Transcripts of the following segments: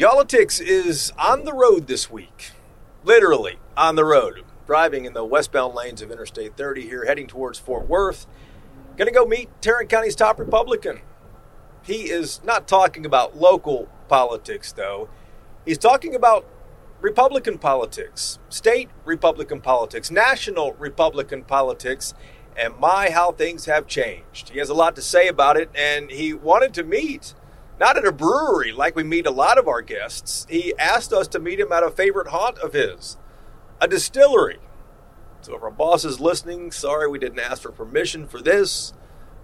Y'all-itics is on the road this week. Literally on the road. Driving in the westbound lanes of Interstate 30 here, heading towards Fort Worth. Gonna go meet Tarrant County's top Republican. He is not talking about local politics, though. He's talking about Republican politics, state Republican politics, national Republican politics, and my, how things have changed. He has a lot to say about it, and he wanted to meet, not at a brewery like we meet a lot of our guests. He asked us to meet him at a favorite haunt of his, a distillery. So if our boss is listening, sorry we didn't ask for permission for this,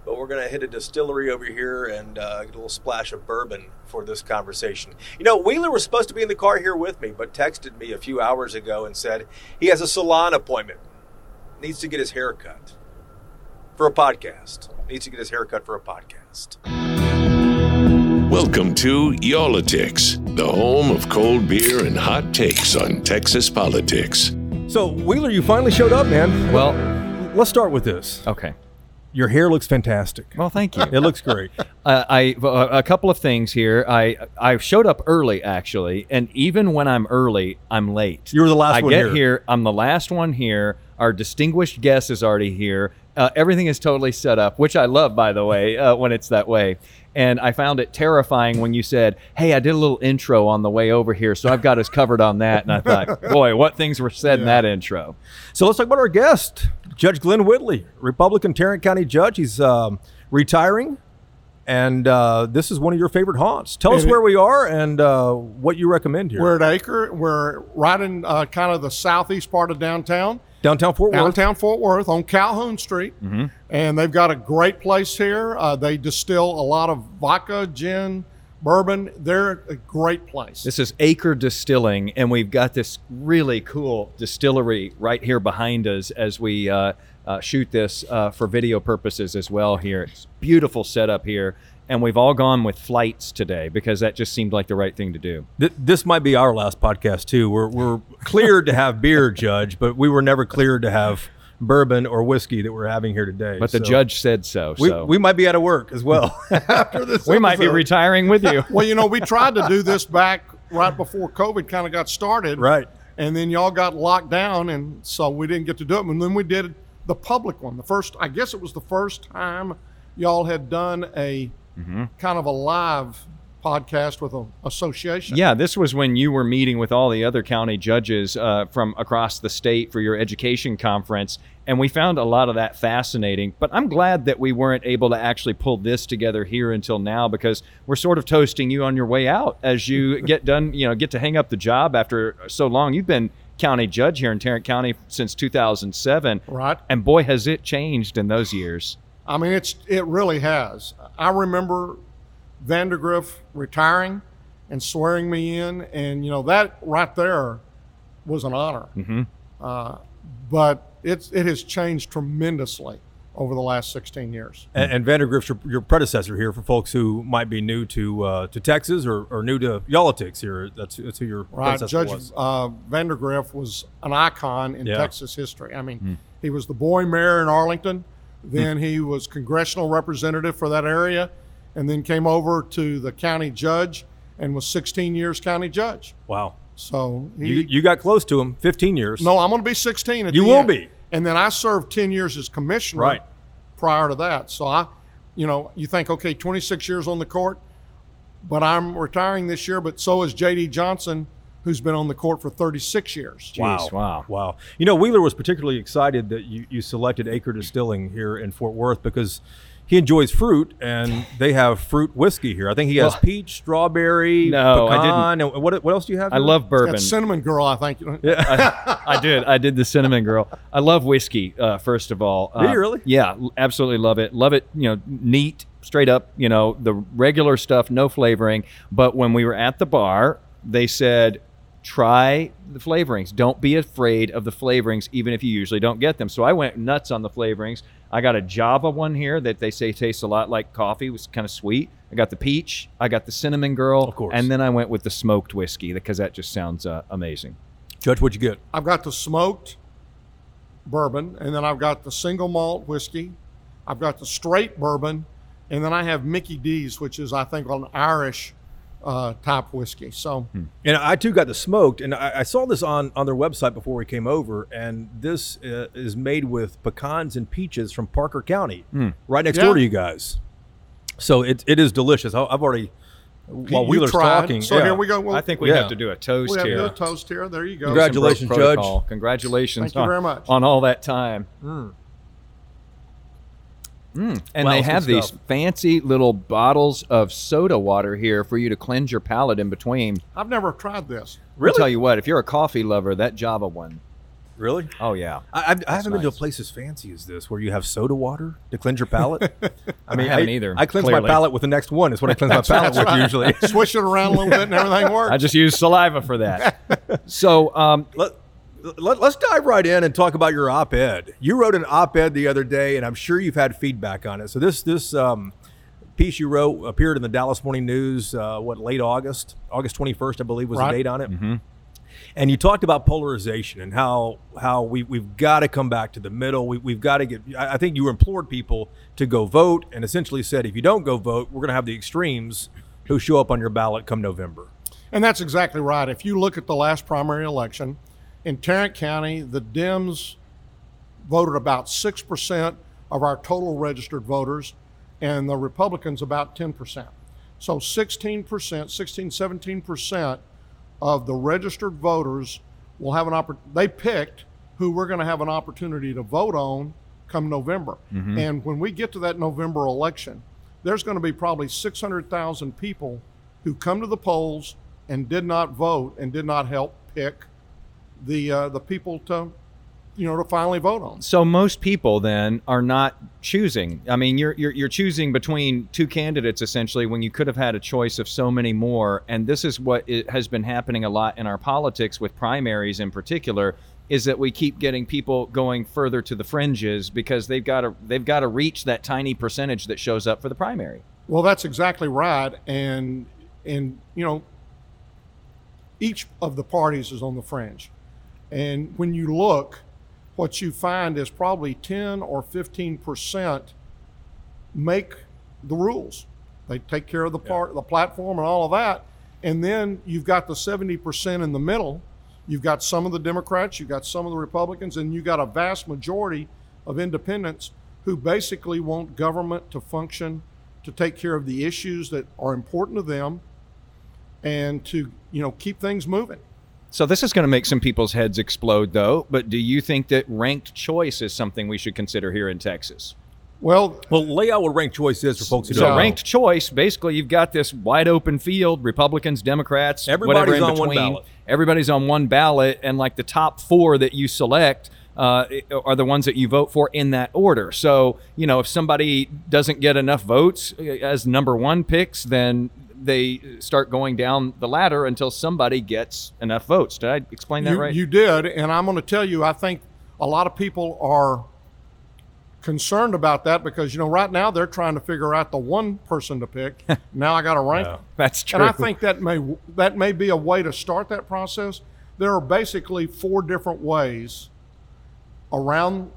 but we're going to hit a distillery over here and uh, get a little splash of bourbon for this conversation. You know, Wheeler was supposed to be in the car here with me, but texted me a few hours ago and said he has a salon appointment, needs to get his hair cut for a podcast, needs to get his hair cut for a podcast. Welcome to Y'all-itics, the home of cold beer and hot takes on Texas politics. So, Wheeler, you finally showed up, man. Well, let's start with this. okay. Your hair looks fantastic. Well, thank you. It looks great. uh, I uh, a couple of things here. I I showed up early actually, and even when I'm early, I'm late. You were the last I one get here. here. I'm the last one here. Our distinguished guest is already here. Uh, everything is totally set up, which I love, by the way, uh, when it's that way. And I found it terrifying when you said, "Hey, I did a little intro on the way over here, so I've got us covered on that." And I thought, "Boy, what things were said in that intro." So let's talk about our guest, Judge Glenn Whitley, Republican Tarrant County Judge. He's um, retiring, and uh, this is one of your favorite haunts. Tell us And it- where we are and uh, what you recommend here. We're at Acre. We're right in uh, kind of the southeast part of downtown, Downtown Fort Worth. downtown Fort Worth on Calhoun Street. And they've got a great place here. Uh, they distill a lot of vodka, gin, bourbon. They're a great place. This is Acre Distilling, and we've got this really cool distillery right here behind us as we uh, uh, shoot this uh, for video purposes as well. Here, it's beautiful setup here, and we've all gone with flights today because that just seemed like the right thing to do. Th- this might be our last podcast too. We're we're cleared to have beer, Judge, but we were never cleared to have bourbon or whiskey that we're having here today. But the judge said so. we, so we might be out of work as well after this. we might be retiring with you. well, you know, we tried to do this back right before COVID kind of got started. Right. And then y'all got locked down, and so we didn't get to do it. And then we did the public one. The first, I guess it was the first time y'all had done a Mm-hmm. kind of a live podcast with an association. Yeah, this was when you were meeting with all the other county judges uh, from across the state for your education conference, and we found a lot of that fascinating. But I'm glad that we weren't able to actually pull this together here until now because we're sort of toasting you on your way out as you get done, you know, get to hang up the job after so long. You've been county judge here in Tarrant County since 2007. Right. And boy, has it changed in those years. I mean, it's it really has. I remember Vandergriff retiring and swearing me in, and you know that right there was an honor. Mm-hmm. Uh, but it's it has changed tremendously over the last 16 years. And, and your, your predecessor here for folks who might be new to uh, to Texas or, or new to Y'all-itics here. That's, that's who your Right, predecessor Judge was. uh, Vandergriff was an icon in Yeah. Texas history. I mean, he was the boy mayor in Arlington. Then he was congressional representative for that area, and then came over to the county judge and was 16 years county judge. Wow. So he, You, you got close to him, 15 years. no, I'm going to be 16 at You will end. be. And then I served 10 years as commissioner Right. prior to that. So I, you know, you think, okay, 26 years on the court, but I'm retiring this year, but so is J.D. Johnson, who's been on the court for 36 years. Jeez, wow. Wow. You know, Wheeler was particularly excited that you, you selected Acre Distilling here in Fort Worth because he enjoys fruit and they have fruit whiskey here. I think he has Well- peach, strawberry, No, I pecan. And what, what else do you have? I love bourbon. That cinnamon girl, I think. Yeah, I did. I did the cinnamon girl. I love whiskey. Uh, first of all, Do you Uh, really? Yeah, absolutely love it. Love it. You know, neat, straight up. You know, the regular stuff, no flavoring. But when we were at the bar, they said, try the flavorings. Don't be afraid of the flavorings, even if you usually don't get them. So I went nuts on the flavorings. I got a Java one here that they say tastes a lot like coffee. It was kind of sweet. I got the peach. I got the cinnamon girl. Of course. And then I went with the smoked whiskey because that just sounds uh, amazing. Judge, what'd you get? I've got the smoked bourbon, and then I've got the single malt whiskey. I've got the straight bourbon, and then I have Mickey D's, which is, I think, an Irish uh, type whiskey. So And I too got the smoked, and I, I saw this on on their website before we came over. And this uh, is made with pecans and peaches from Parker County, right next Yeah. door to you guys. So it, it is delicious. I, I've already while you Wheeler's tried. talking. So yeah. here we go. Well, I think we Yeah. have to do a toast we have here. a toast here. There you go. Congratulations, Judge. protocol. Congratulations Thank you on, very much. on all that time. Mm. And Wow, they have these stuff. fancy little bottles of soda water here for you to cleanse your palate in between. I've never tried this. I'll tell you what, if you're a coffee lover, that Java one. Really? Oh yeah. I, I've, I haven't been to a place as fancy as this where you have soda water to cleanse your palate. I mean, I haven't either, I cleanse my palate with the next one. Is what I cleanse my palate with right. usually. Swish it around a little bit and everything works. I just use saliva for that. so um, let, let, us dive right in and talk about your op-ed. You wrote an op-ed the other day, and I'm sure you've had feedback on it. So this this um, piece you wrote appeared in the Dallas Morning News. Uh, what late August, August 21st, I believe, was Right. the date on it. And you talked about polarization and how how we we've got to come back to the middle. We, we've got to get. I I think you implored people to go vote, and essentially said, if you don't go vote, we're going to have the extremes who show up on your ballot come November. And that's exactly right. If you look at the last primary election in Tarrant County, the Dems voted about 6% of our total registered voters, and the Republicans about 10%. So 16%, 16, 17% of the registered voters will have an opportunity. They picked who we're going to have an opportunity to vote on come November. Mm-hmm. And when we get to that November election, there's going to be probably 600,000 people who come to the polls and did not vote and did not help pick the uh, the people to you know to finally vote on. So most people then are not choosing. I mean, you're, you're you're choosing between two candidates essentially when you could have had a choice of so many more. And this is what it has been happening a lot in our politics with primaries in particular is that we keep getting people going further to the fringes because they've got to they've got to reach that tiny percentage that shows up for the primary. Well, that's exactly right, and and you know, each of the parties is on the fringe, and when you look, what you find is probably ten or fifteen percent make the rules. They take care of the part, the platform, and all of that, and then you've got the seventy percent in the middle. You've got some of the Democrats, you've got some of the Republicans, and you've got a vast majority of independents who basically want government to function to take care of the issues that are important to them and to you know keep things moving So this is going to make some people's heads explode though, but do you think that ranked choice is something we should consider here in Texas? well Well, lay out what ranked choice is for folks who So don't know. ranked choice, basically, you've got this wide open field: Republicans, Democrats, Everybody's whatever in on one ballot. Everybody's on one ballot, and like the top four that you select uh, are the ones that you vote for in that order. So you know, if somebody doesn't get enough votes uh, as number one picks, then they start going down the ladder until somebody gets enough votes. Did I explain that you, right? you did and i'm going to tell you i think a lot of people are concerned about that because you know right now they're trying to figure out the one person to pick now i got to rank them That's true. and i think that may that may be a way to start that process there are basically four different ways around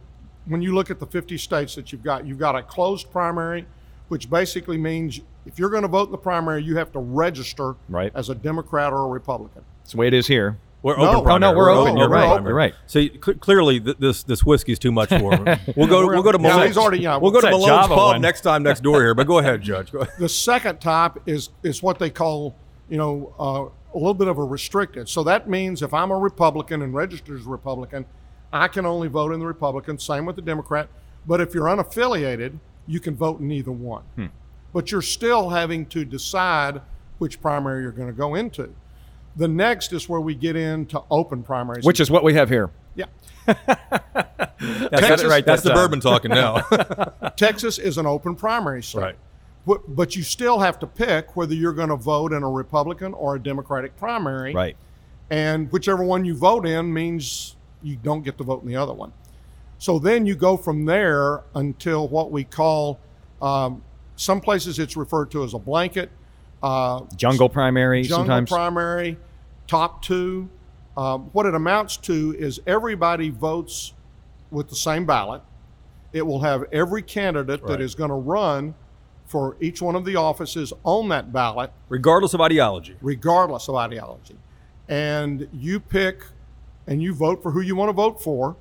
when you look at the 50 states that you've got you've got a closed primary which basically means if you're going to vote in the primary you have to register Right. as a democrat or a republican That's the way it is here. We're No. open. Oh, no, we're open. open. You're right. primary. You're right. So cl- clearly, th- this this whiskey's too much for him. We'll go. We'll go to Yeah, Malone's. he's already- yeah, we'll go to what's that Malone's Java pub one? next time next door here. But go ahead, Judge. Go ahead. The second type is is what they call, you know, uh, a little bit of a restricted. So that means if I'm a Republican and registered as a Republican, I can only vote in the Republican. Same with the Democrat. But if you're unaffiliated, you can vote in either one. Hmm. But you're still having to decide which primary you're going to go into. The next is where we get into open primaries. Which is what we have here. yeah, That's, Texas- right. That's the time. bourbon talking now. Texas is an open primary state. Right. But, but you still have to pick whether you're going to vote in a Republican or a Democratic primary. Right. And whichever one you vote in means you don't get to vote in the other one. So then you go from there until what we call, um, some places it's referred to as a blanket. Uh, Jungle primary jungle sometimes. primary, top two. Um, what it amounts to is everybody votes with the same ballot. It will have every candidate that Right. is going to run for each one of the offices on that ballot, regardless of ideology. regardless of ideology. And you pick and you vote for who you want to vote for,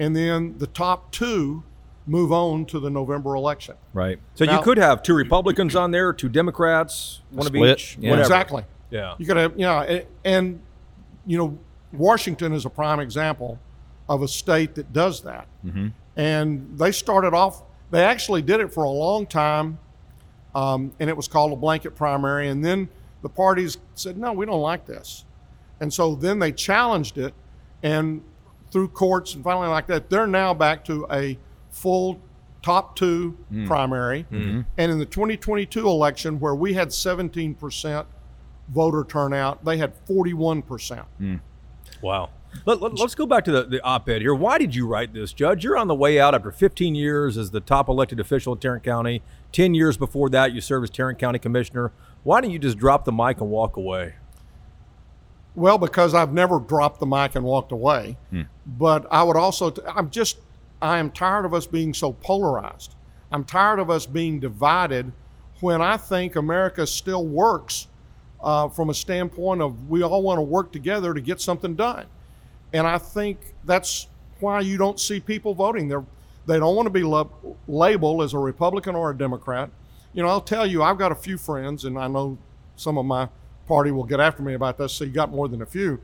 and then the top two move on to the November election. Right. So you could have two Republicans on there, two Democrats, one of each. yeah. Exactly. Yeah. You got to, you know, and, and, you know, Washington is a prime example of a state that does that. And they started off, they actually did it for a long time, um, and it was called a blanket primary. And then the parties said, no, we don't like this. And so then they challenged it, and through courts and finally like that, they're now back to a full top two mm. primary. Mm-hmm. And in the 2022 election, where we had 17% voter turnout, they had 41%. Mm. Wow. Let, let, us go back to the, the op-ed here. Why did you write this, Judge? You're on the way out after 15 years as the top elected official in Tarrant County. 10 years before that, you served as Tarrant County Commissioner. Why don't you just drop the mic and walk away? Well, because I've never dropped the mic and walked away. But I would also, t- I'm just, I am tired of us being so polarized. I'm tired of us being divided when I think America still works uh, from a standpoint of we all want to work together to get something done. And I think that's why you don't see people voting. They're, they don't want to be lab- labeled as a Republican or a Democrat. You know, I'll tell you, I've got a few friends, and I know some of my party will get after me about this, so you got more than a few,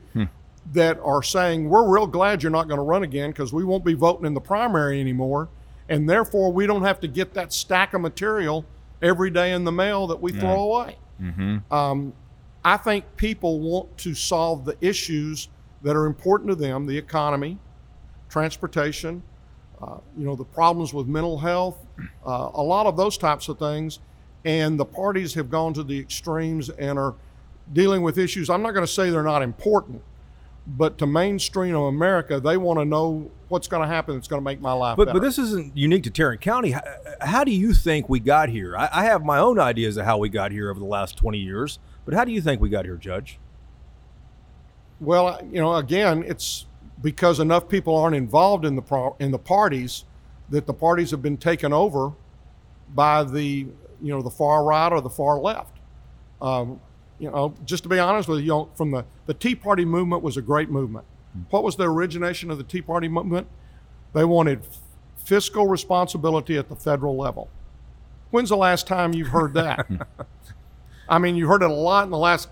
that are saying, We're real glad you're not going to run again because we won't be voting in the primary anymore. And therefore, we don't have to get that stack of material every day in the mail that we throw away. Um, I think people want to solve the issues that are important to them the economy, transportation, uh, you know, the problems with mental health, uh, a lot of those types of things. And the parties have gone to the extremes and are dealing with issues. I'm not going to say they're not important, but to mainstream of America, they want to know what's going to happen that's going to make my life But, better. but this isn't unique to Tarrant County. How, how do you think we got here? I, I have my own ideas of how we got here over the last 20 years, but how do you think we got here, Judge? Well, you know, again, it's because enough people aren't involved in the pro- in the parties that the parties have been taken over by the you know the far right or the far left. Um, you know, just to be honest with you, you know, from the the Tea Party movement was a great movement. What was the origination of the Tea Party movement? They wanted fiscal responsibility at the federal level. When's the last time you've heard that? I mean, you heard it a lot in the last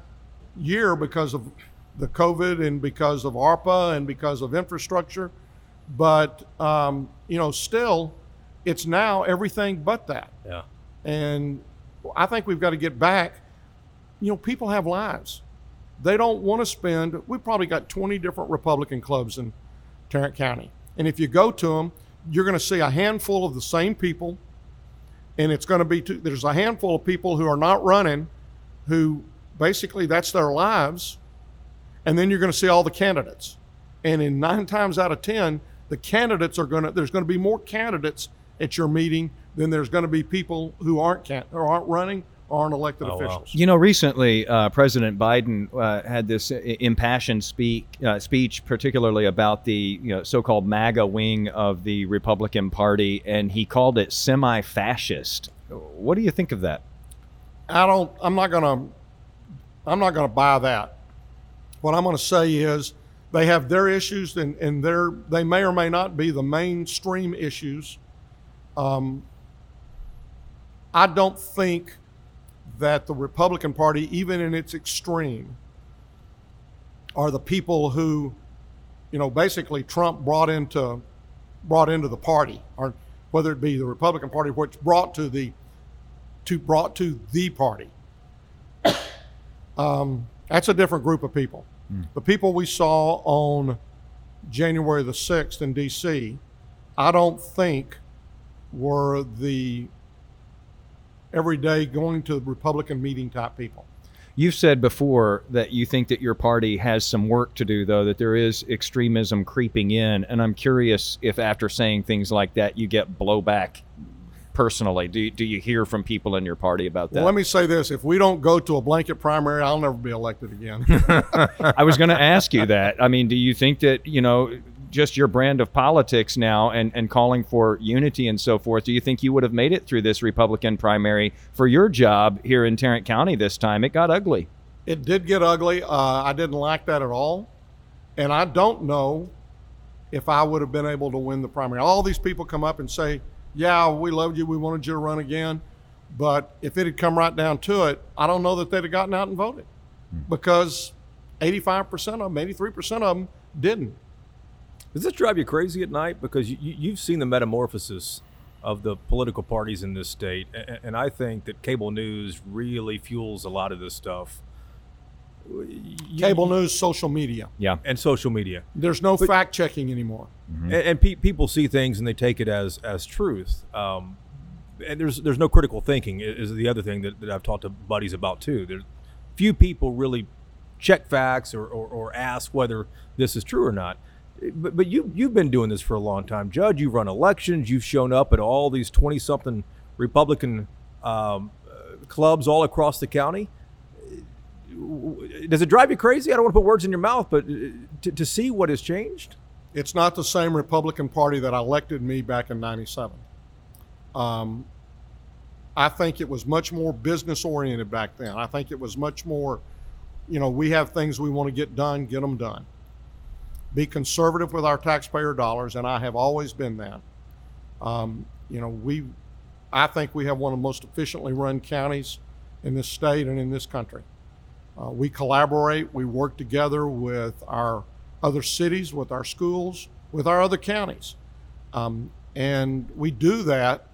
year because of the COVID and because of ARPA and because of infrastructure. But, um, you know, still, it's now everything but that. Yeah. And I think we've got to get back. You know, people have lives. They don't want to spend, we've probably got 20 different Republican clubs in Tarrant County. And if you go to them, you're going to see a handful of the same people. And it's going to be, two, there's a handful of people who are not running who basically that's their lives. And then you're going to see all the candidates. And in nine times out of 10, the candidates are going to, there's going to be more candidates at your meeting than there's going to be people who aren't, can, or aren't running aren't elected Oh, wow. officials. You know, recently uh, President Biden uh, had this impassioned speak, uh, speech, particularly about the you know, so-called MAGA wing of the Republican Party, and he called it semi-fascist. What do you think of that? I don't. I'm not gonna. I'm not gonna buy that. What I'm gonna say is they have their issues, and and their they may or may not be the mainstream issues. Um, I don't think that the Republican Party, even in its extreme, are the people who, you know, basically Trump brought into brought into the party, or whether it be the Republican Party, which brought to the to brought to the party. um, that's a different group of people. The people we saw on January the 6th in D.C., I don't think were the everyday going to Republican meeting type people. You've said before that you think that your party has some work to do, though, that there is extremism creeping in. And I'm curious if after saying things like that, you get blowback personally. Do, do you hear from people in your party about that? Well, let me say this: if we don't go to a blanket primary, I'll never be elected again. I was going to ask you that. I mean, do you think that, you know, just your brand of politics now and, and calling for unity and so forth, do you think you would have made it through this Republican primary for your job here in Tarrant County this time? It got ugly. It did get ugly. Uh, I didn't like that at all. And I don't know if I would have been able to win the primary. All these people come up and say, Yeah, we loved you. We wanted you to run again. But if it had come right down to it, I don't know that they'd have gotten out and voted because 85% of them, 83% of them didn't. Does this drive you crazy at night? Because you, you- you've seen the metamorphosis of the political parties in this state, and, and I think that cable news really fuels a lot of this stuff. You- Cable news, social media. Yeah. and social media, There's no fact checking anymore. and, and pe- people see things and they take it as as truth. Um, and there's there's no critical thinking is the other thing that, that I've talked to buddies about too. There's few people really check facts or, or, or ask whether this is true or not. But, but you you've been doing this for a long time, Judge. You've run elections. You've shown up at all these twenty something Republican um, uh, clubs all across the county. Does it drive you crazy? I don't want to put words in your mouth, but uh, to, to see what has changed. It's not the same Republican Party that elected me back in 97. Um, I think it was much more business oriented back then. I think it was much more, you know, we have things we want to get done, get them done. Be conservative with our taxpayer dollars, and I have always been that. Um, you know, we, I think we have one of the most efficiently run counties in this state and in this country. Uh, we collaborate, we work together with our other cities, with our schools, with our other counties. Um, and we do that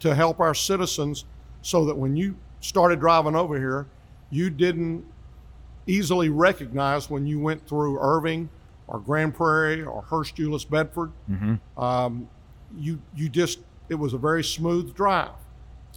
to help our citizens so that when you started driving over here, you didn't easily recognize when you went through Irving or Grand Prairie or Hurst Euless Bedford. Um, you, you just, it was a very smooth drive.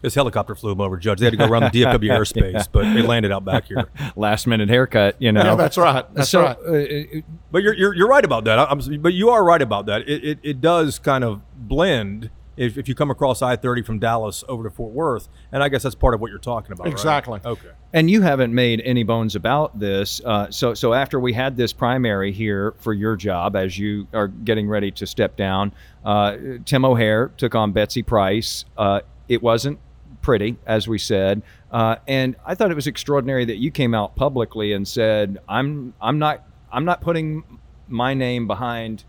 This helicopter flew them over, Judge. They had to go around the DFW airspace, but they landed out back here. Last minute haircut, you know. Yeah, that's right. That's so, right. uh, it- But you're, you're, you're right about that. I'm, but you are right about that. It, it, it does kind of blend if, if you come across I 30 from Dallas over to Fort Worth. And I guess that's part of what you're talking about. right? Exactly. Okay. And you haven't made any bones about this. Uh, so, so after we had this primary here for your job, as you are getting ready to step down, uh, Tim O'Hare took on Betsy Price. Uh, it wasn't pretty, as we said, uh, and I thought it was extraordinary that you came out publicly and said, "I'm, I'm not, I'm not putting my name behind."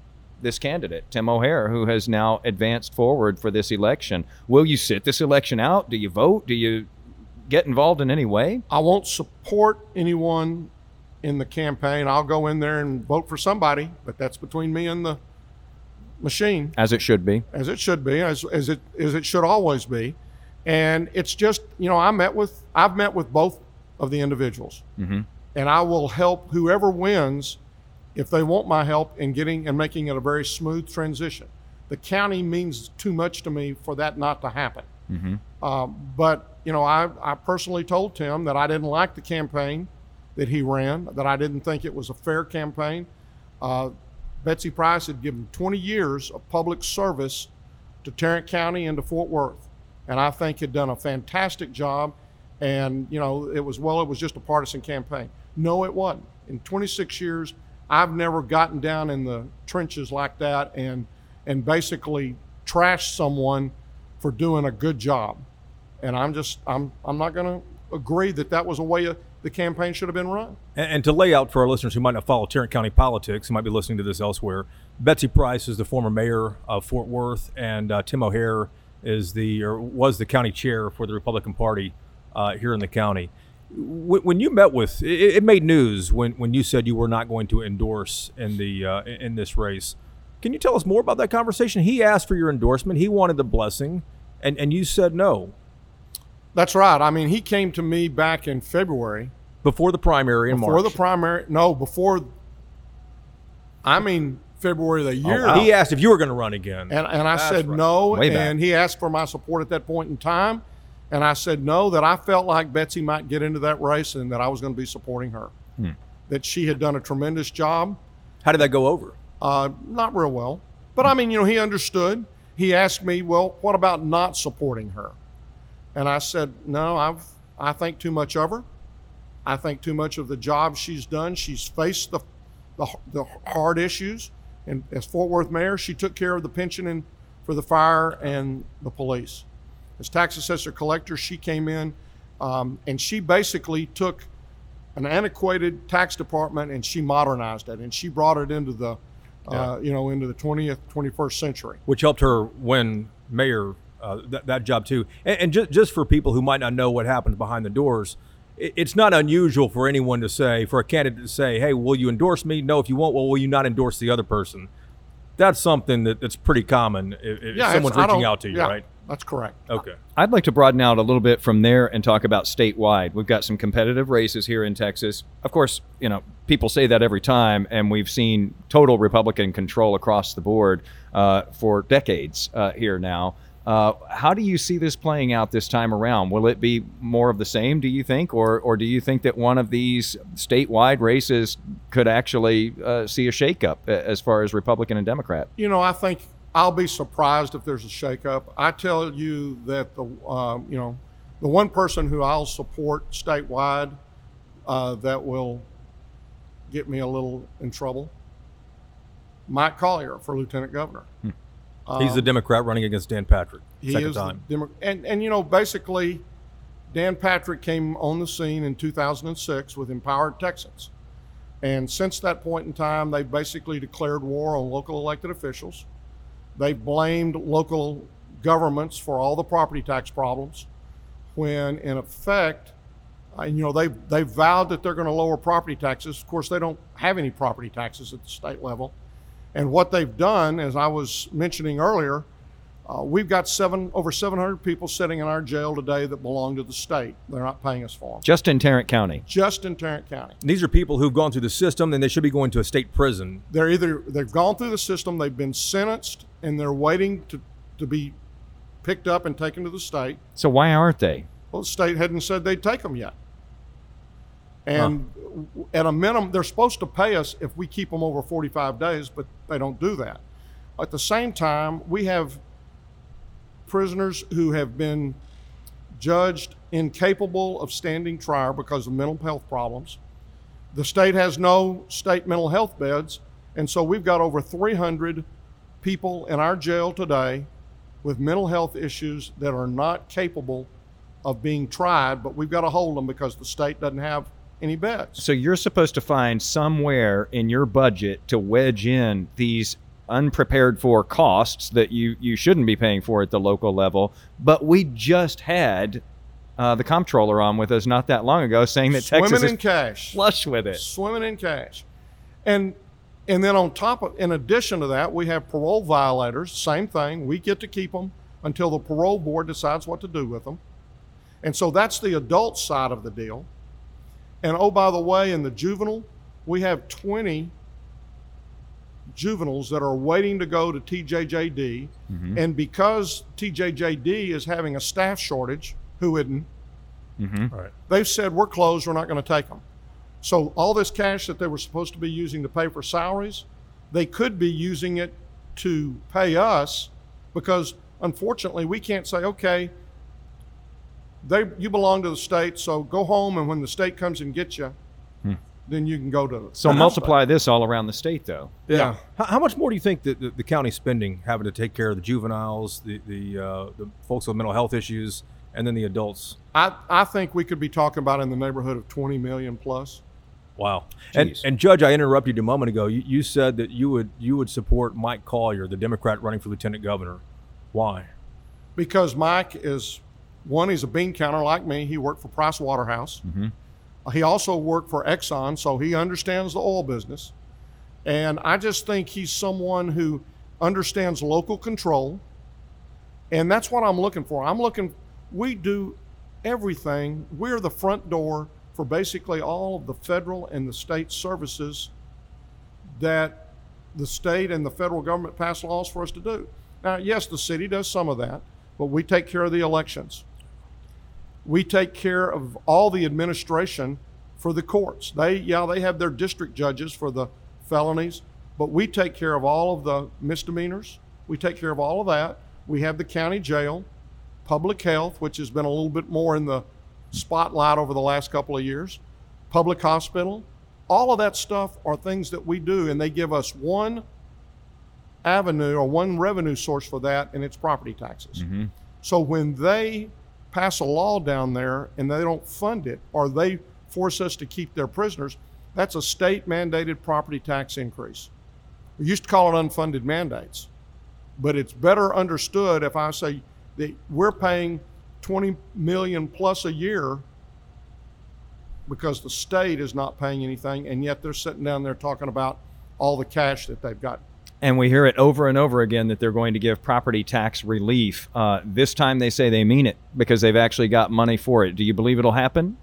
This candidate, Tim O'Hare, who has now advanced forward for this election. Will you sit this election out? Do you vote? Do you get involved in any way? I won't support anyone in the campaign. I'll go in there and vote for somebody, but that's between me and the machine, As it should be. as it should be, as, as it as it should always be. And it's just, you know, I met with I've met with both of the individuals, Mm-hmm. and I will help whoever wins if they want my help in getting and making it a very smooth transition. The county means too much to me for that not to happen. Mm-hmm. Um, but you know, I, I personally told Tim that I didn't like the campaign that he ran, that I didn't think it was a fair campaign. Uh, Betsy Price had given 20 years of public service to Tarrant County and to Fort Worth, and I think had done a fantastic job. And you know, it was well, it was just a partisan campaign. No, it wasn't. In 26 years, I've never gotten down in the trenches like that and and basically trashed someone for doing a good job. And I'm just I'm I'm not going to agree that that was a way the campaign should have been run. And, and to lay out for our listeners who might not follow Tarrant County politics, who might be listening to this elsewhere, Betsy Price is the former mayor of Fort Worth, and uh, Tim O'Hare is the or was the county chair for the Republican Party uh, here in the county. When, when you met with, it, it made news when, when you said you were not going to endorse in the uh, in this race. Can you tell us more about that conversation? He asked for your endorsement. He wanted the blessing, and, and you said no That's right. I mean, he came to me back in February before the primary in before March. Before the primary. No, before. I mean February of the year. He asked if you were going to run again. And, and I That's said right. no. Way back. and he asked for my support at that point in time. And I said no, that I felt like Betsy might get into that race and that I was going to be supporting her. Hmm. That she had done a tremendous job. How did that go over? Uh, not real well. But I mean, you know, he understood. He asked me, well, what about not supporting her? And I said, no, I've, I think too much of her. I think too much of the job she's done. She's faced the, the, the hard issues. And as Fort Worth mayor, she took care of the pension and for the fire and the police. As tax assessor collector, she came in um, and she basically took an antiquated tax department and she modernized it and she brought it into the, uh, you know, into the 20th, 21st century. which helped her win mayor uh, that, that job too. And, and just, just for people who might not know what happens behind the doors, it, it's not unusual for anyone to say, for a candidate to say, "Hey, will you endorse me?" No. If you won't, well, will you not endorse the other person? That's something that, that's pretty common if, if it's- someone's reaching out to you, yeah, right? That's correct. Okay. I'd like to broaden out a little bit from there and talk about statewide. We've got some competitive races here in Texas. Of course, you know, people say that every time, and we've seen total Republican control across the board uh, for decades uh, here now. Uh, how do you see this playing out this time around? Will it be more of the same, do you think? Or, or do you think that one of these statewide races could actually uh, see a shakeup as far as Republican and Democrat? You know, I think I'll be surprised if there's a shakeup. I tell you that the, um, you know, the one person who I'll support statewide uh, that will get me a little in trouble, Mike Collier for lieutenant governor. He's the Democrat running against Dan Patrick. Um, He second time. Demo- and and you know basically, Dan Patrick came on the scene in 2006 with Empowered Texans, and since that point in time, they've basically declared war on local elected officials. They've blamed local governments for all the property tax problems, when in effect, uh, you know they they vowed that they're going to lower property taxes. Of course, they don't have any property taxes at the state level. And what they've done, as I was mentioning earlier, uh, we've got seven over 700 people sitting in our jail today that belong to the state. They're not paying us for them. Just in Tarrant County. Just in Tarrant County, These are people who've gone through the system, and they should be going to a state prison. they're either they've gone through the system, they've been sentenced, and they're waiting to to be picked up and taken to the state. So why aren't they? Well, the state hadn't said they'd take them yet. And w at a minimum, they're supposed to pay us if we keep them over 45 days, but they don't do that. At the same time, we have prisoners who have been judged incapable of standing trial because of mental health problems. The state has no state mental health beds, and so we've got over 300 people in our jail today with mental health issues that are not capable of being tried, but we've got to hold them because the state doesn't have any beds. So you're supposed to find somewhere in your budget to wedge in these unprepared for costs that you you shouldn't be paying for at the local level. But we just had uh, the comptroller on with us not that long ago saying that Swimming Texas in is cash. flush with it. Swimming in cash. And and then on top of in addition to that, we have parole violators, same thing. We get to keep them until the parole board decides what to do with them. And so that's the adult side of the deal. And oh, by the way, in the juvenile, we have 20 juveniles that are waiting to go to TJJD. Mm-hmm. And because TJJD is having a staff shortage, who isn't, mm-hmm. Right. they've said, we're closed, we're not going to take them. So all this cash that they were supposed to be using to pay for salaries, they could be using it to pay us because unfortunately we can't say, okay, they you belong to the state, so go home and when the state comes and gets you, then you can go to So multiply this all around the state, though. yeah. How, how much more do you think that the, the county's spending having to take care of the juveniles, the the, uh, the folks with mental health issues, and then the adults? I, I think we could be talking about in the neighborhood of 20 million plus. Wow. And, Jeez. and Judge, I interrupted you a moment ago. You, you said that you would you would support Mike Collier, the Democrat running for lieutenant governor. Why? because Mike is one, he's a bean counter like me. He worked for Price Waterhouse. Mm-hmm. He also worked for Exxon, so he understands the oil business. And I just think he's someone who understands local control. And that's what I'm looking for. I'm looking, we do everything. We're the front door for basically all of the federal and the state services that the state and the federal government pass laws for us to do. Now, yes, the city does some of that, but we take care of the elections. We take care of all the administration for the courts. They, yeah, they have their district judges for the felonies, but we take care of all of the misdemeanors. We take care of all of that. We have the county jail, public health, which has been a little bit more in the spotlight over the last couple of years, public hospital. All of that stuff are things that we do, and they give us one avenue or one revenue source for that, and it's property taxes. Mm-hmm. So when they pass a law down there and they don't fund it, or they force us to keep their prisoners, that's a state mandated property tax increase. We used to call it unfunded mandates, but it's better understood if I say that we're paying 20 million plus a year because the state is not paying anything, and yet they're sitting down there talking about all the cash that they've got. And we hear it over and over again that they're going to give property tax relief. Uh, this time they say they mean it because they've actually got money for it. Do you believe it'll happen?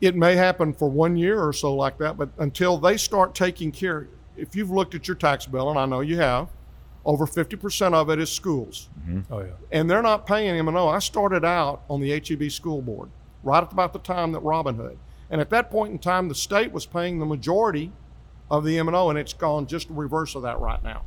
It may happen for one year or so like that, but until they start taking care, if you've looked at your tax bill, and I know you have, over 50% of it is schools. Mm-hmm. Oh yeah. and they're not paying M&O. I started out on the HEB school board right at about the time that Robin Hood, and at that point in time, the state was paying the majority of the M&O, and it's gone just the reverse of that right now.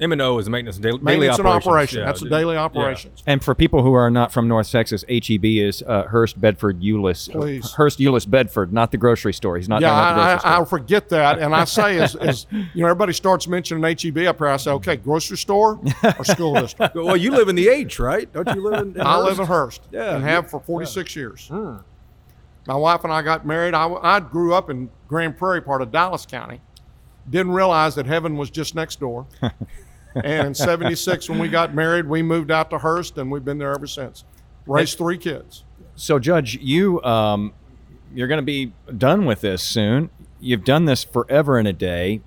M and O is a maintenance and daily, daily Maintenance and operation. Yeah, That's the d- daily yeah. operations. And for people who are not from North Texas, HEB is uh, Hurst, Bedford, Euless. uh, Please. Hurst, Euless, Bedford, not the grocery store. He's not Yeah, down the I, grocery I, I forget that, and I say as, as you know, everybody starts mentioning HEB up here. I say, okay, grocery store or school district. Well, you live in the H, right? Don't you live in? in I live in Hearst? Hurst Yeah, and have for 46 years. My wife and I got married. I, I grew up in Grand Prairie, part of Dallas County. Didn't realize that heaven was just next door. and in 76, when we got married, we moved out to Hurst, and we've been there ever since. Raised three kids. So, Judge, you um, you're going to be done with this soon. You've done this forever and a day.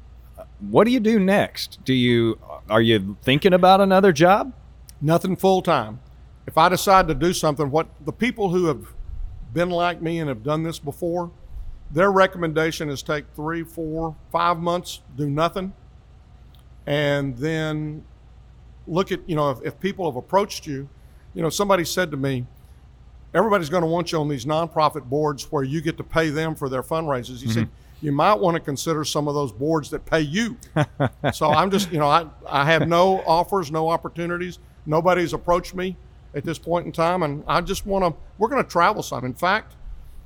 What do you do next? Do you are you thinking about another job? Nothing full time. If I decide to do something, what the people who have been like me and have done this before, their recommendation is take three, four, five months, do nothing, and then look at you know if, if people have approached you, you know somebody said to me, everybody's going to want you on these nonprofit boards where you get to pay them for their fundraisers. He said mm-hmm. you might want to consider some of those boards that pay you. so I'm just you know I I have no offers, no opportunities. Nobody's approached me at this point in time, and I just want to. We're going to travel some. In fact,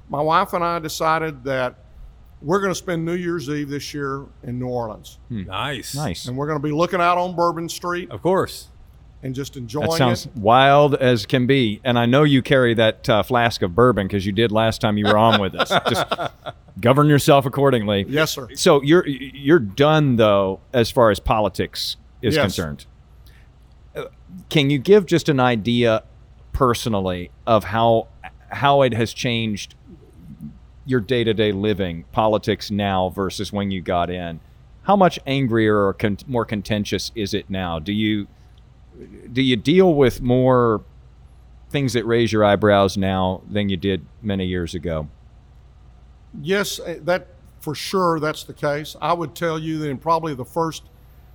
my wife and I decided that we're going to spend New Year's Eve this year in New Orleans, Nice. Nice. and we're going to be looking out on Bourbon Street Of course. and just enjoying That sounds it. wild as can be. And I know you carry that uh, flask of bourbon because you did last time you were on with us. Just govern yourself accordingly. Yes, sir. So you're you're done though as far as politics is Yes. concerned. Uh, Can you give just an idea personally of how how it has changed your day-to-day living, politics now versus when you got in? How much angrier or con- more contentious is it now? Do you do you deal with more things that raise your eyebrows now than you did many years ago? Yes, eh, that for sure that's the case. I would tell you that in probably the first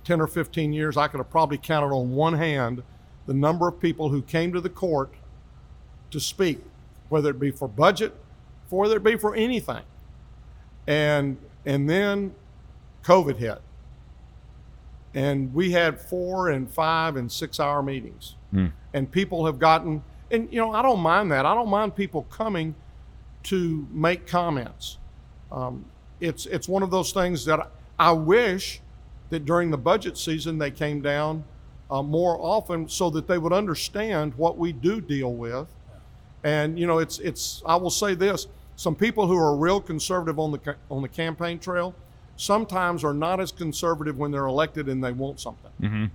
10 or 15 years, I could have probably counted on one hand the number of people who came to the court to speak, whether it be for budget, for it be for anything. And and then COVID hit. And we had four and five and six hour meetings. And people have gotten and you know, I don't mind that. I don't mind people coming to make comments. Um, it's it's one of those things that I wish that during the budget season they came down uh, more often so that they would understand what we do deal with. And you know, it's it's I will say this: some people who are real conservative on the on the campaign trail sometimes are not as conservative when they're elected and they want something.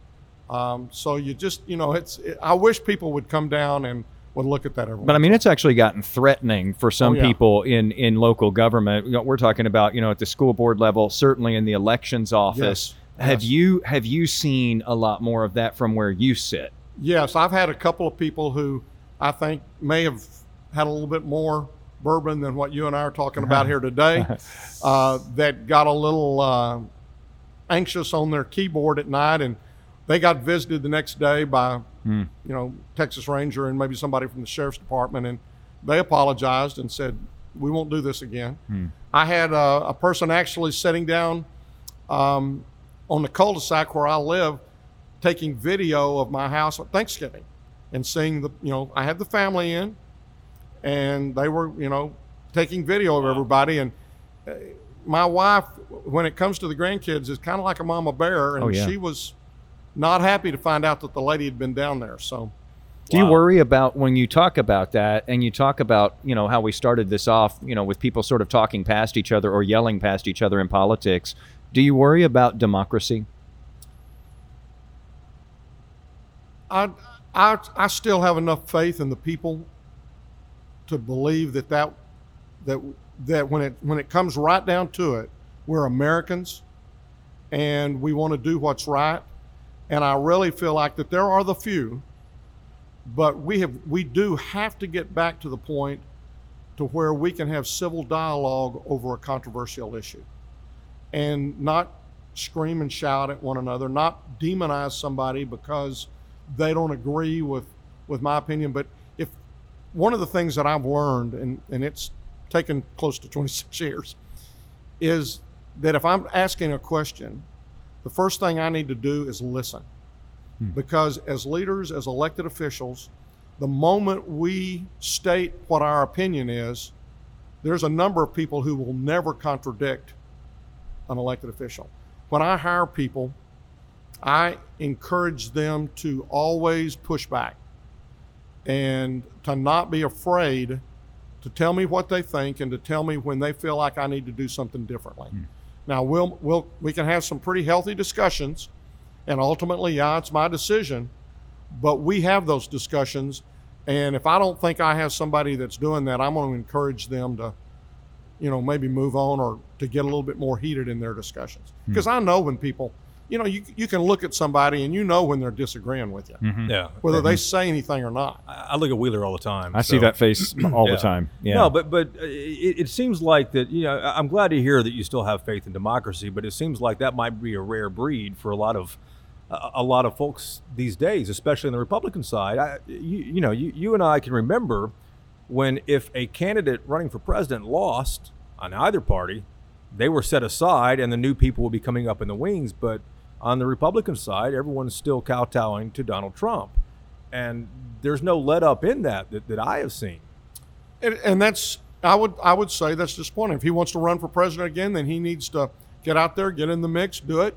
Um, so you just you know, it's it, I wish people would come down and would look at that every. But I mean, it's actually gotten threatening for some Oh, yeah. people in in local government. You know, we're talking about you know at the school board level, certainly in the elections office. Yes, Have yes. you have you seen a lot more of that from where you sit? Yes, I've had a couple of people who I think may have had a little bit more bourbon than what you and I are talking about here today, uh, that got a little uh, anxious on their keyboard at night, and they got visited the next day by, you know, Texas Ranger and maybe somebody from the sheriff's department, and they apologized and said, "We won't do this again." I had a, a person actually sitting down um, on the cul-de-sac where I live, taking video of my house at Thanksgiving, and seeing the, you know, I had the family in, and they were, you know, taking video of everybody. And uh, my wife, when it comes to the grandkids, is kind of like a mama bear, and Oh, yeah. she was not happy to find out that the lady had been down there. So Do you worry about when you talk about that and you talk about, you know, how we started this off, you know, with people sort of talking past each other or yelling past each other in politics? Do you worry about democracy? I, I, I still have enough faith in the people to believe that that that that when it when it comes right down to it, we're Americans, and we want to do what's right. And I really feel like that there are the few, but we have we do have to get back to the point to where we can have civil dialogue over a controversial issue, and not scream and shout at one another, not demonize somebody because they don't agree with with my opinion. But if one of the things that I've learned, and, and it's taken close to 26 years, is that if I'm asking a question, the first thing I need to do is listen. Hmm. Because as leaders, as elected officials, the moment we state what our opinion is, there's a number of people who will never contradict an elected official. When I hire people, I encourage them to always push back and to not be afraid to tell me what they think and to tell me when they feel like I need to do something differently. Hmm. Now we'll we'll we can have some pretty healthy discussions and ultimately yeah it's my decision but we have those discussions and if I don't think I have somebody that's doing that I'm going to encourage them to you know maybe move on or to get a little bit more heated in their discussions. Hmm. Because I know when people you know you you can look at somebody and you know when they're disagreeing with you Yeah. whether they say anything or not. I I look at Wheeler all the time. I see that face all Yeah. the time. Yeah. No, but but uh, it, it seems like that. You know, I- I'm glad to hear that you still have faith in democracy, but it seems like that might be a rare breed for a lot of a, a lot of folks these days, especially on the Republican side. I, you, you know, you, you and I can remember when if a candidate running for president lost on either party, they were set aside, and the new people would be coming up in the wings. But on the Republican side, everyone's still kowtowing to Donald Trump, and there's no let up in that that, that I have seen. And, and that's I would I would say that's disappointing. If he wants to run for president again, then he needs to get out there, get in the mix, do it.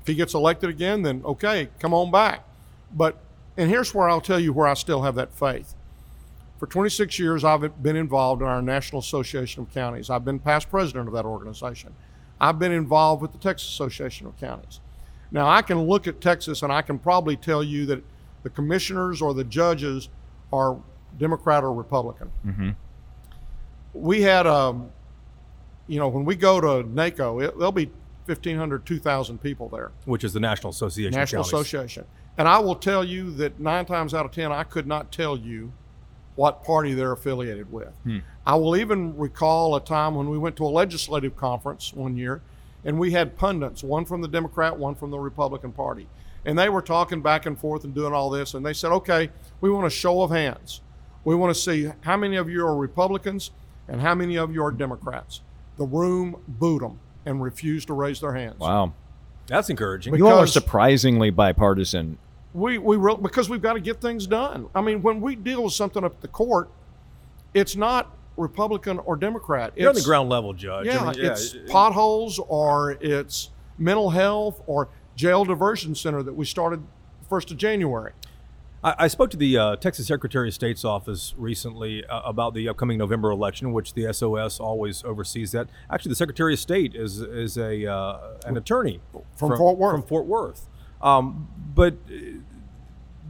If he gets elected again, then okay, come on back. But and here's where I'll tell you where I still have that faith. For 26 years, I've been involved in our National Association of Counties. I've been past president of that organization. I've been involved with the Texas Association of Counties. Now, I can look at Texas and I can probably tell you that the commissioners or the judges are Democrat or Republican. We had, um, you know, when we go to NACO, it, there'll be 1,500, 2,000 people there. which is the National Association National Association. And I will tell you that nine times out of ten, I could not tell you what party they're affiliated with. I will even recall a time when we went to a legislative conference one year, and we had pundits, one from the Democrat, one from the Republican Party, and they were talking back and forth and doing all this. And they said, "Okay, we want a show of hands. We want to see how many of you are Republicans and how many of you are Democrats." The room booed them and refused to raise their hands. wow. That's encouraging. You all are surprisingly bipartisan. we we re- because we've got to get things done. I mean, when we deal with something up at the court, it's not Republican or Democrat. You're on the ground level, Judge. I Yeah, mean, it's potholes or it's mental health or jail diversion center that we started first of January. I, I spoke to the uh, Texas Secretary of State's office recently uh, about the upcoming November election, which the SOS always oversees. That actually, the Secretary of State is is a uh, an attorney From Fort Worth. From Fort Worth, um, but uh,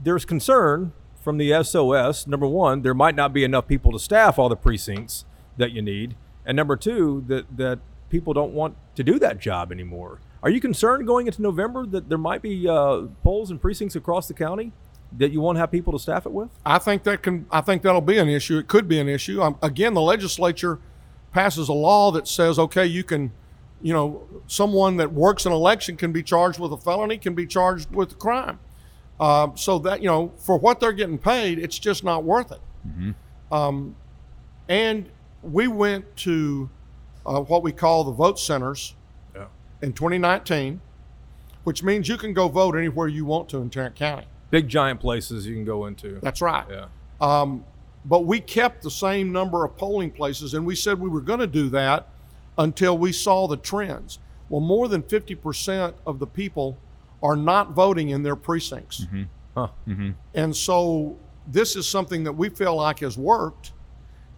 there's concern from the SOS. Number one, there might not be enough people to staff all the precincts that you need, and number two, that that people don't want to do that job anymore. Are you concerned going into November that there might be uh, polls and precincts across the county that you won't have people to staff it with? I think that can. I think that'll be an issue. It could be an issue. Um, again, the legislature passes a law that says, okay, you can, you know, someone that works an election can be charged with a felony, can be charged with a crime. Um, so that you know, for what they're getting paid, it's just not worth it. Um, and we went to uh, what we call the vote centers Yeah. in 2019, which means you can go vote anywhere you want to in Tarrant County. Big giant places you can go into. That's right. Yeah. Um, but we kept the same number of polling places, and we said we were going to do that until we saw the trends. Well, more than 50% of the people are not voting in their precincts. Mm-hmm. Huh. Mm-hmm. And so this is something that we feel like has worked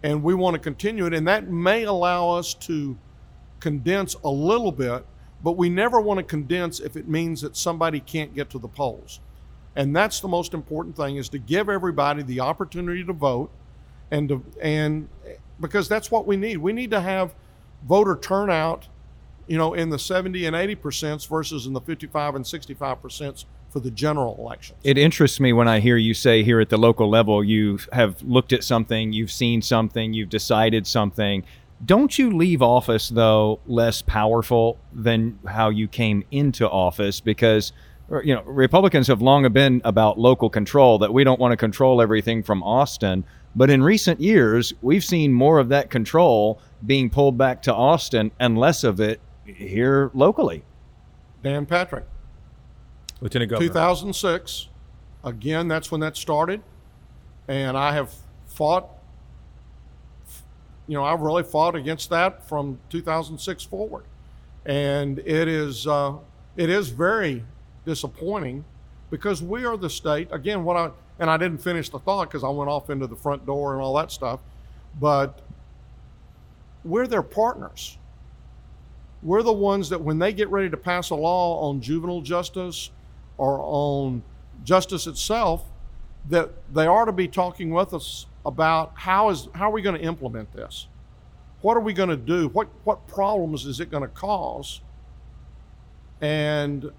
and we want to continue it. And that may allow us to condense a little bit, but we never want to condense if it means that somebody can't get to the polls. And that's the most important thing is to give everybody the opportunity to vote and to, and because that's what we need. We need to have voter turnout, you know, in the 70 and 80 percent versus in the 55 and 65 percent for the general elections. It interests me when I hear you say here at the local level you have looked at something, you've seen something, you've decided something. Don't you leave office though less powerful than how you came into office because you know Republicans have long been about local control that we don't want to control everything from Austin, but in recent years we've seen more of that control being pulled back to Austin and less of it here locally. Dan Patrick. Lieutenant Governor. 2006. Again, that's when that started. And I have fought, you know, I've really fought against that from 2006 forward. And it is, uh, it is very disappointing because we are the state, again, what I, and I didn't finish the thought because I went off into the front door and all that stuff, but we're their partners. We're the ones that when they get ready to pass a law on juvenile justice or on justice itself, that they are to be talking with us about how is how are we going to implement this? What are we going to do? What what problems is it going to cause? And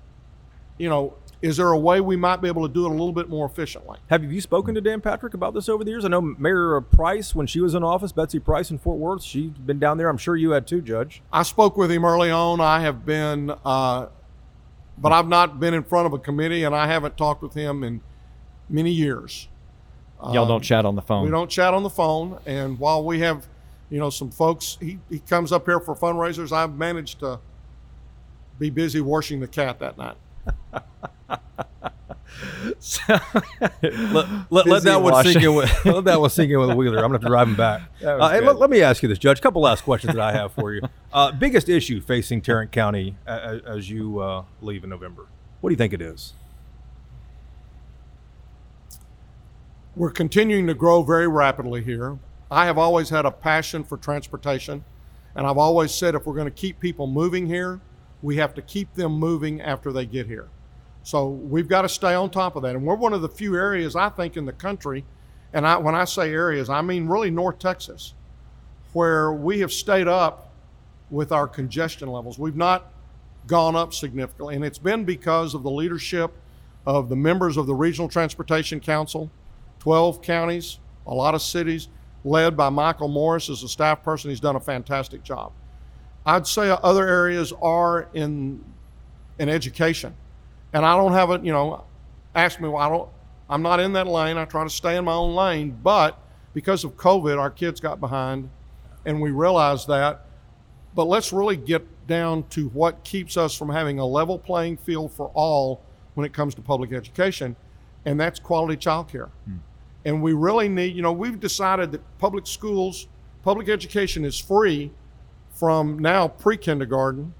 you know, is there a way we might be able to do it a little bit more efficiently? Have you spoken to Dan Patrick about this over the years? I know Mayor Price, when she was in office, Betsy Price in Fort Worth, she's been down there. I'm sure you had too, Judge. I spoke with him early on. I have been, uh, but I've not been in front of a committee, and I haven't talked with him in many years. Y'all don't chat on the phone. We don't chat on the phone, and while we have, you know, some folks, he, he comes up here for fundraisers. I've managed to be busy washing the cat that night. let, let, let that one sink in with let that one sink in with Wheeler. I'm gonna have to drive him back. Uh, and good. let, let me ask you this, Judge. A couple last questions that I have for you. Uh, biggest issue facing Tarrant County as, as you uh, leave in November. What do you think it is? We're continuing to grow very rapidly here. I have always had a passion for transportation, and I've always said if we're going to keep people moving here, we have to keep them moving after they get here. So we've got to stay on top of that. And we're one of the few areas I think in the country, and I, when I say areas, I mean really North Texas, where we have stayed up with our congestion levels. We've not gone up significantly, and it's been because of the leadership of the members of the Regional Transportation Council, 12 counties, a lot of cities, led by Michael Morris as a staff person. He's done a fantastic job. I'd say other areas are in in education, and I don't have a you know, ask me why I don't. I'm not in that lane. I try to stay in my own lane, but because of COVID, our kids got behind, and we realized that. But let's really get down to what keeps us from having a level playing field for all when it comes to public education, and that's quality childcare. Hmm. And we really need, you know, we've decided that public schools, public education is free from now pre kindergarten.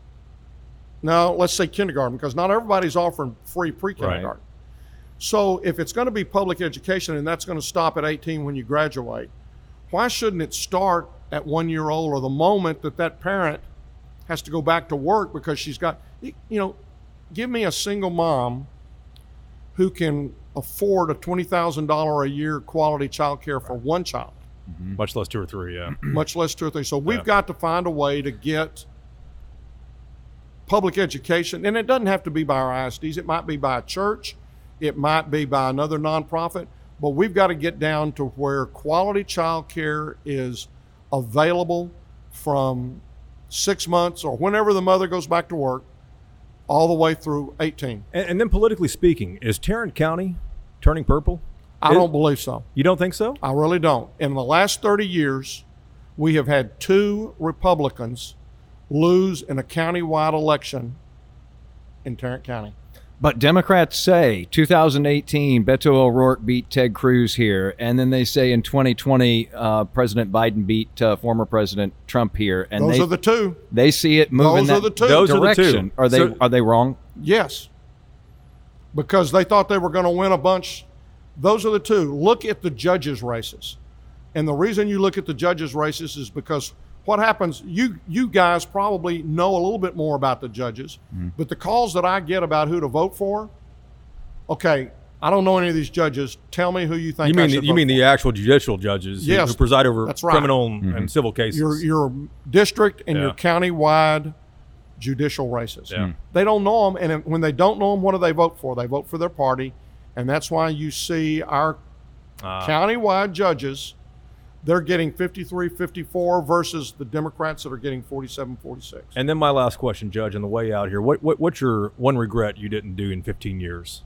Now, let's say kindergarten, because not everybody's offering free pre kindergarten. So, if it's going to be public education and that's going to stop at 18 when you graduate, why shouldn't it start at one year old or the moment that that parent has to go back to work because she's got, you know, give me a single mom who can afford a $20,000 a year quality child care for one child, mm-hmm. Much less two or three. Yeah. much less two or three. So we've Yeah. got to find a way to get public education, and it doesn't have to be by our ISDs. It might be by a church, it might be by another nonprofit, but we've got to get down to where quality child care is available from six months or whenever the mother goes back to work all the way through 18. And, and then politically speaking, is Tarrant County turning purple? I Is- don't believe so. You don't think so? I really don't. In the last 30 years, we have had two Republicans lose in a countywide election in Tarrant County. But Democrats say 2018, Beto O'Rourke beat Ted Cruz here, and then they say in 2020, uh, President Biden beat uh, former President Trump here, and Those they are the two. they see it moving Those are the two. Those are the two. Are they So- are they wrong? Yes. because they thought they were going to win a bunch. Those are the two. Look at the judges' races. And the reason you look at the judges' races is because what happens, you you guys probably know a little bit more about the judges, mm-hmm. but the calls that I get about who to vote for, okay, I don't know any of these judges. Tell me who you think You I mean should you vote mean for. the actual judicial judges who- Yes, who preside over right. criminal and, and civil cases? your your district and your county-wide judicial races. Yeah. Mm-hmm. They don't know them, and when they don't know them, what do they vote for? They vote for their party, and that's why you see our Ah. county-wide judges. They're getting 53, 54 versus the Democrats that are getting 47, 46. and then my last question, Judge, on the way out here, what, what what's your one regret you didn't do in 15 years?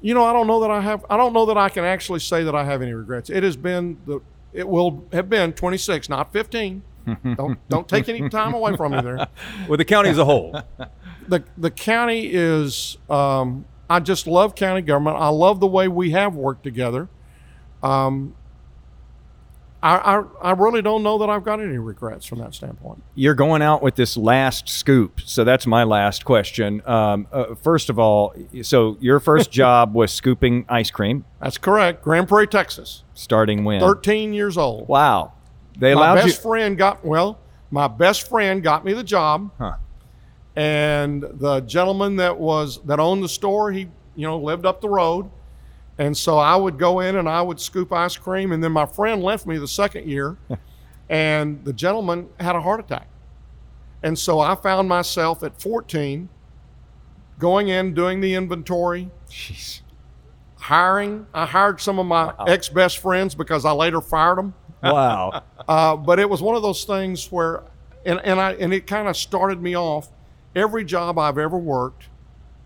You know, I don't know that I have. I don't know that I can actually say that I have any regrets. It has been the. It will have been 26, not 15. don't don't take any time away from me there. With the county as a whole, the the county is um, I just love county government. I love the way we have worked together. Um, I, I I really don't know that I've got any regrets from that standpoint. You're going out with this last scoop, so that's my last question. Um, uh, first of all, so your first job was scooping ice cream, That's correct. Grand Prairie, Texas. starting when? 13 years old. Wow, they my allowed you. best friend got well. My best friend got me the job, Huh. and the gentleman that was that owned the store, he you know lived up the road, and so I would go in and I would scoop ice cream, and then my friend left me the second year, and the gentleman had a heart attack, and so I found myself at 14, going in doing the inventory, Jeez. hiring. I hired some of my ex best friends because I later fired them. Wow. Uh, but it was one of those things where, and, and I and it kind of started me off. Every job I've ever worked,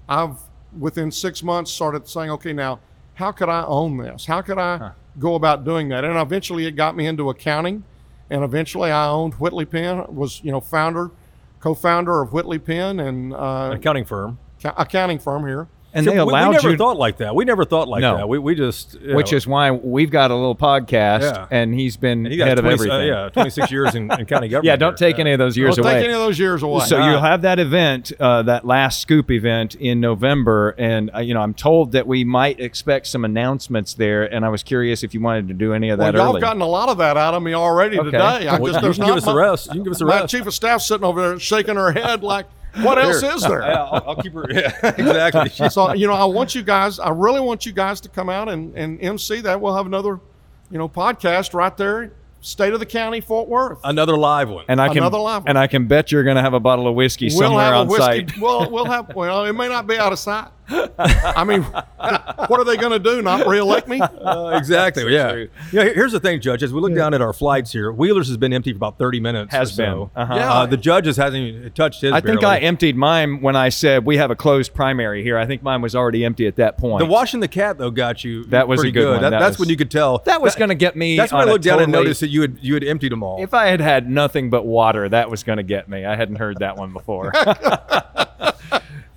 I've within six months started saying, okay, now how could I own this? How could I go about doing that? And eventually, it got me into accounting, and eventually, I owned Whitley Penn. Was you know founder, co-founder of Whitley Penn and uh, an accounting firm. ca- accounting firm here. And See, they we- we, never you, thought like that. We never thought like No. that. We, we just which know, is why we've got a little podcast, Yeah. and he's been and he got head of everything. Uh, yeah, 26 years in, in county government. Yeah, don't here. take any of those years Don't away. take any of those years away. So you'll have that event, uh, that last scoop event in November, and uh, you know I'm told that we might expect some announcements there, and I was curious if you wanted to do any of that. well, that y'all early. have gotten a lot of that out of me already Okay. today. I Well, just, you can give us the rest. You can give us the My rest. chief of staff sitting over there shaking her head like, what else is there? Yeah, I'll, I'll keep her. Yeah, exactly. so you know, I want you guys. I really want you guys to come out and, and MC that. We'll have another, you know, podcast right there, state of the county, Fort Worth. Another live one. and I can Another level. and I can bet you're going to have a bottle of whiskey we'll somewhere have a on whiskey. site. Well, we'll have. Well, it may not be out of sight. I mean, what are they going to do? Not reelect me? Uh, exactly. yeah. true. Yeah. Here's the thing, Judge. As we look down at our flights here, Wheeler's has been empty for about 30 minutes. Has or been. so. Uh-huh. Uh, the judges hasn't even touched his. I think I emptied mine when I said we have a closed primary here. I think mine was already empty at that point. The washing the cat though got you. That was a pretty good one. That- That that's was- when you could tell. that was going to get me. That's when I I a looked down and noticed that you had you had emptied them all. If I had had nothing but water, that was going to get me. I hadn't heard that one before.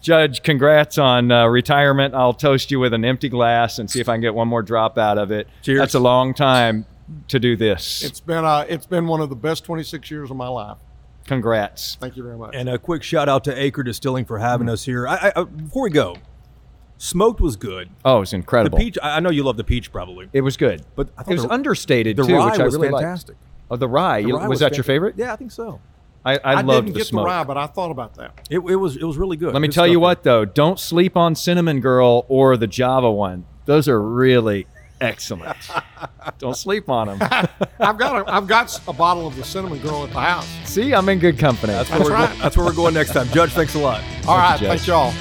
Judge, congrats on uh, retirement. I'll toast you with an empty glass and see if I can get one more drop out of it. Cheers. That's a long time to do this. It's been uh, it's been one of the best 26 years of my life. Congrats. Thank you very much. And a quick shout out to Acre Distilling for having us here. I, I, uh, before we go, smoked was good. Oh, it's The incredible. The peach. I I know you love the peach probably, It was good, but I thought it was the, understated the too, rye which I was really liked. fantastic. Oh, the rye. The rye was, that your favorite? Yeah, I think so. I, I, I loved didn't the get smoke. the rye, but I thought about that. It, it was it was really good. Let me Good tell you stuff what, though, don't sleep on Cinnamon Girl or the Java one. Those are really excellent. don't sleep on them. I've got a, I've got a bottle of the cinnamon girl at the house. See, I'm in good company. That's where, we're, right. that's where we're going next time. Judge, thanks a lot. All right, Judge. thanks y'all.